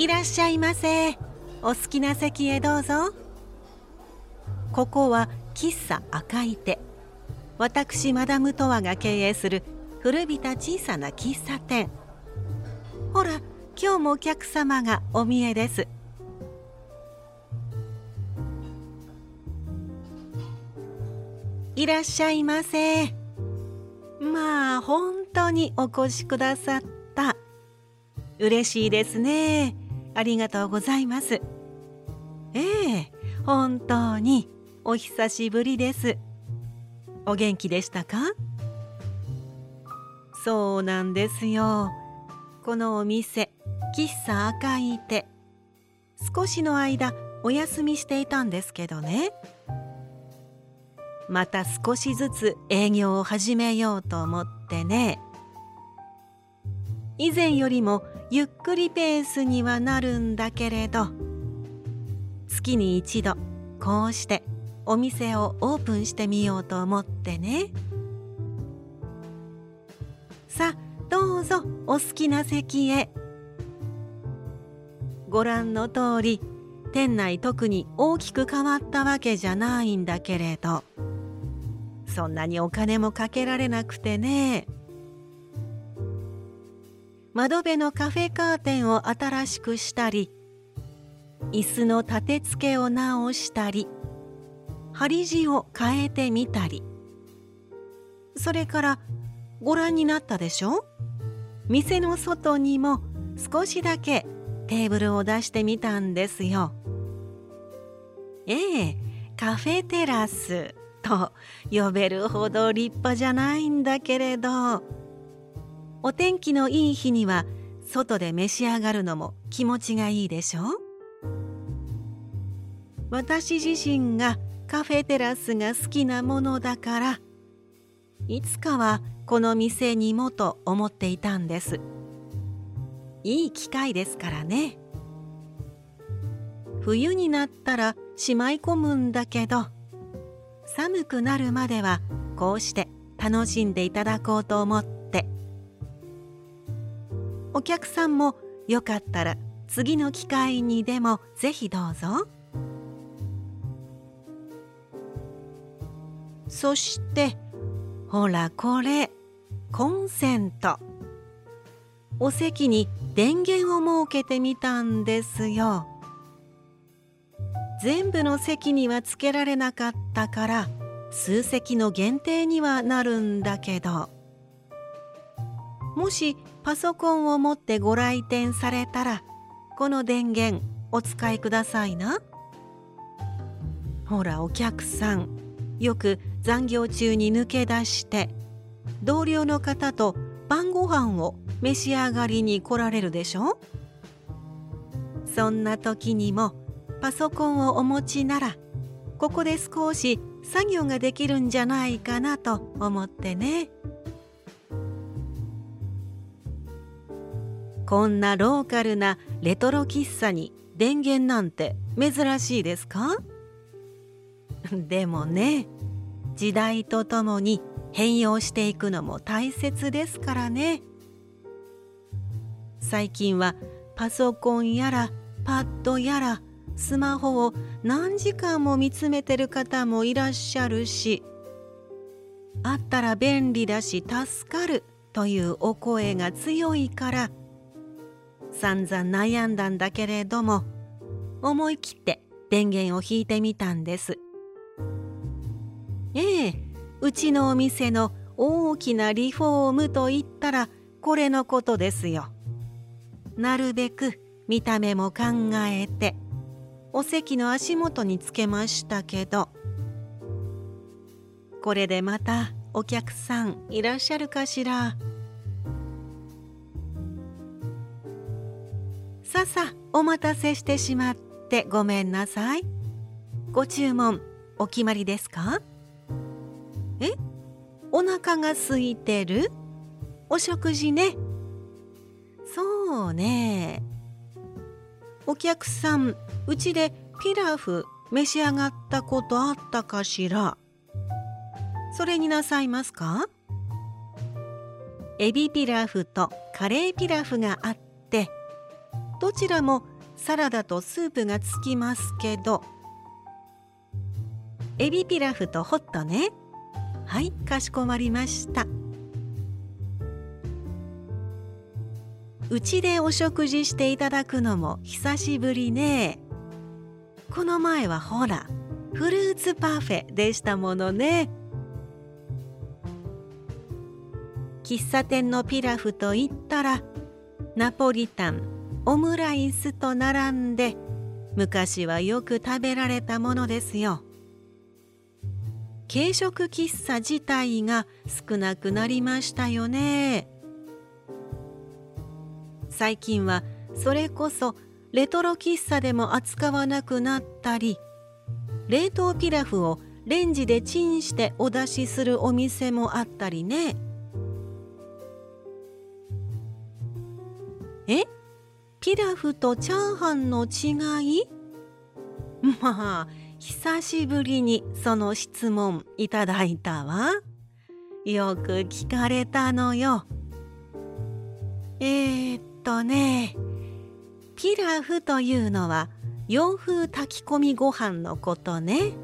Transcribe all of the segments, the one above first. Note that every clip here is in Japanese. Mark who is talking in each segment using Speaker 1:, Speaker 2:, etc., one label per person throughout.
Speaker 1: いらっしゃいませ。お好きな席へどうぞ。ここは喫茶赤い手私マダムトワが経営する古びた小さな喫茶店。ほら今日もお客様がお見えです。いらっしゃいませ。まあ本当にお越しくださった。嬉しいですね。ありがとうございます。ええ本当にお久しぶりです。お元気でしたか？そうなんですよ。このお店喫茶赤い手少しの間お休みしていたんですけどね。また少しずつ営業を始めようと思ってね。以前よりもゆっくりペースにはなるんだけれど月に一度こうしてお店をオープンしてみようと思ってね。さあどうぞお好きな席へ。ご覧の通り店内特に大きく変わったわけじゃないんだけれどそんなにお金もかけられなくてね。窓辺のカフェカーテンを新しくしたり椅子の立て付けを直したり針地を変えてみたり。それからご覧になったでしょ？店の外にも少しだけテーブルを出してみたんですよ。ええカフェテラスと呼べるほど立派じゃないんだけれど。お天気のいい日には外で召し上がるのも気持ちがいいでしょう？私自身がカフェテラスが好きなものだからいつかはこの店にもと思っていたんです。いい機会ですからね。冬になったらしまい込むんだけど寒くなるまではこうして楽しんでいただこうと思ってお客さんもよかったら次の機会にでもぜひどうぞ。そしてほらこれコンセント。お席に電源を設けてみたんですよ。全部の席にはつけられなかったから数席の限定にはなるんだけど。もしパソコンを持ってご来店されたらこの電源お使いくださいな。ほらお客さんよく残業中に抜け出して同僚の方と晩ご飯を召し上がりに来られるでしょ？そんな時にもパソコンをお持ちならここで少し作業ができるんじゃないかなと思ってね。こんなローカルなレトロ喫茶に電源なんて珍しいですか？でもね時代とともに変容していくのも大切ですからね。最近はパソコンやらパッドやらスマホを何時間も見つめてる方もいらっしゃるしあったら便利だし助かるというお声が強いから散々悩んだんだけれども思い切って電源を引いてみたんです。ええうちのお店の大きなリフォームといったらこれのことですよ。なるべく見た目も考えてお席の足元につけましたけどこれでまたお客さんいらっしゃるかしら？ささお待たせしてしまってごめんなさい。ご注文お決まりですか？え？お腹が空いてる？お食事ね？そうね。お客さんうちでピラフ召し上がったことあったかしら？それになさいますか？エビピラフとカレーピラフがあってどちらもサラダとスープがつきますけどエビピラフとホットね。はいかしこまりました。うちでお食事していただくのも久しぶりね。この前はほらフルーツパフェでしたものね。喫茶店のピラフといったらナポリタンオムライスと並んで昔はよく食べられたものですよ。軽食喫茶自体が少なくなりましたよね。最近はそれこそレトロ喫茶でも扱わなくなったり冷凍ピラフをレンジでチンしてお出しするお店もあったりね。え？ピラフとチャーハンの違い？まあ久しぶりにその質問いただいたわ。よく聞かれたのよ。えー、っとねピラフというのは洋風炊き込みご飯のことね。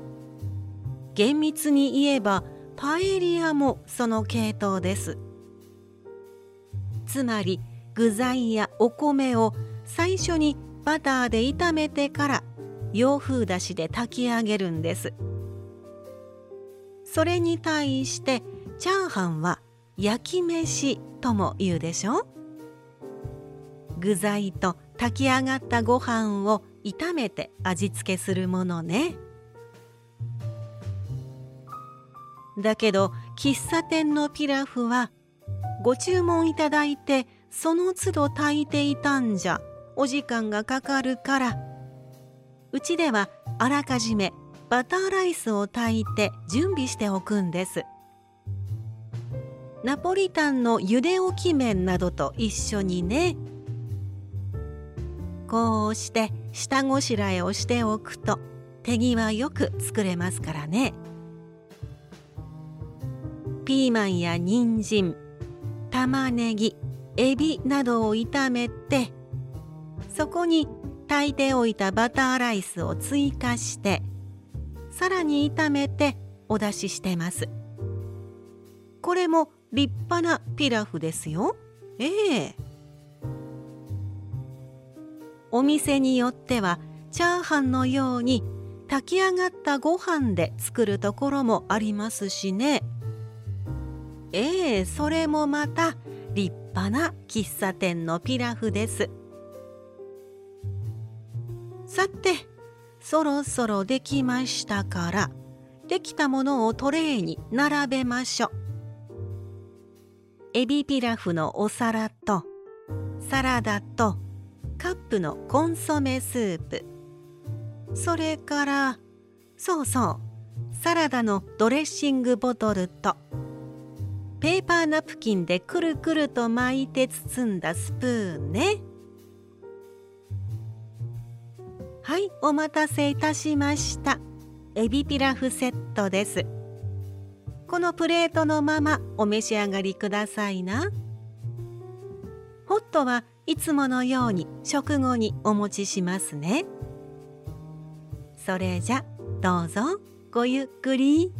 Speaker 1: 厳密に言えばパエリアもその系統です。つまり具材やお米を最初にバターで炒めてから洋風だしで炊き上げるんです。それに対してチャーハンは焼き飯とも言うでしょ？具材と炊き上がったご飯を炒めて味付けするものね。だけど喫茶店のピラフはご注文いただいてその都度炊いていたんじゃ。お時間がかかるから。うちではあらかじめバターライスを炊いて準備しておくんです。ナポリタンの茹で置き麺などと一緒にね。こうして下ごしらえをしておくと手際よく作れますからね。ピーマンや人参玉ねぎエビなどを炒めてそこに炊いておいたバターライスを追加してさらに炒めてお出ししてます。これも立派なピラフですよ。ええ。お店によってはチャーハンのように炊き上がったご飯で作るところもありますしね。ええそれもまた立派な喫茶店のピラフです。さてそろそろできましたからできたものをトレーに並べましょう。エビピラフのお皿とサラダとカップのコンソメスープ。それからそうそうサラダのドレッシングボトルとペーパーナプキンでくるくると巻いて包んだスプーンね。はいお待たせいたしました。エビピラフセットです。このプレートのままお召し上がりくださいな。ホットはいつものように食後にお持ちしますね。それじゃどうぞごゆっくり。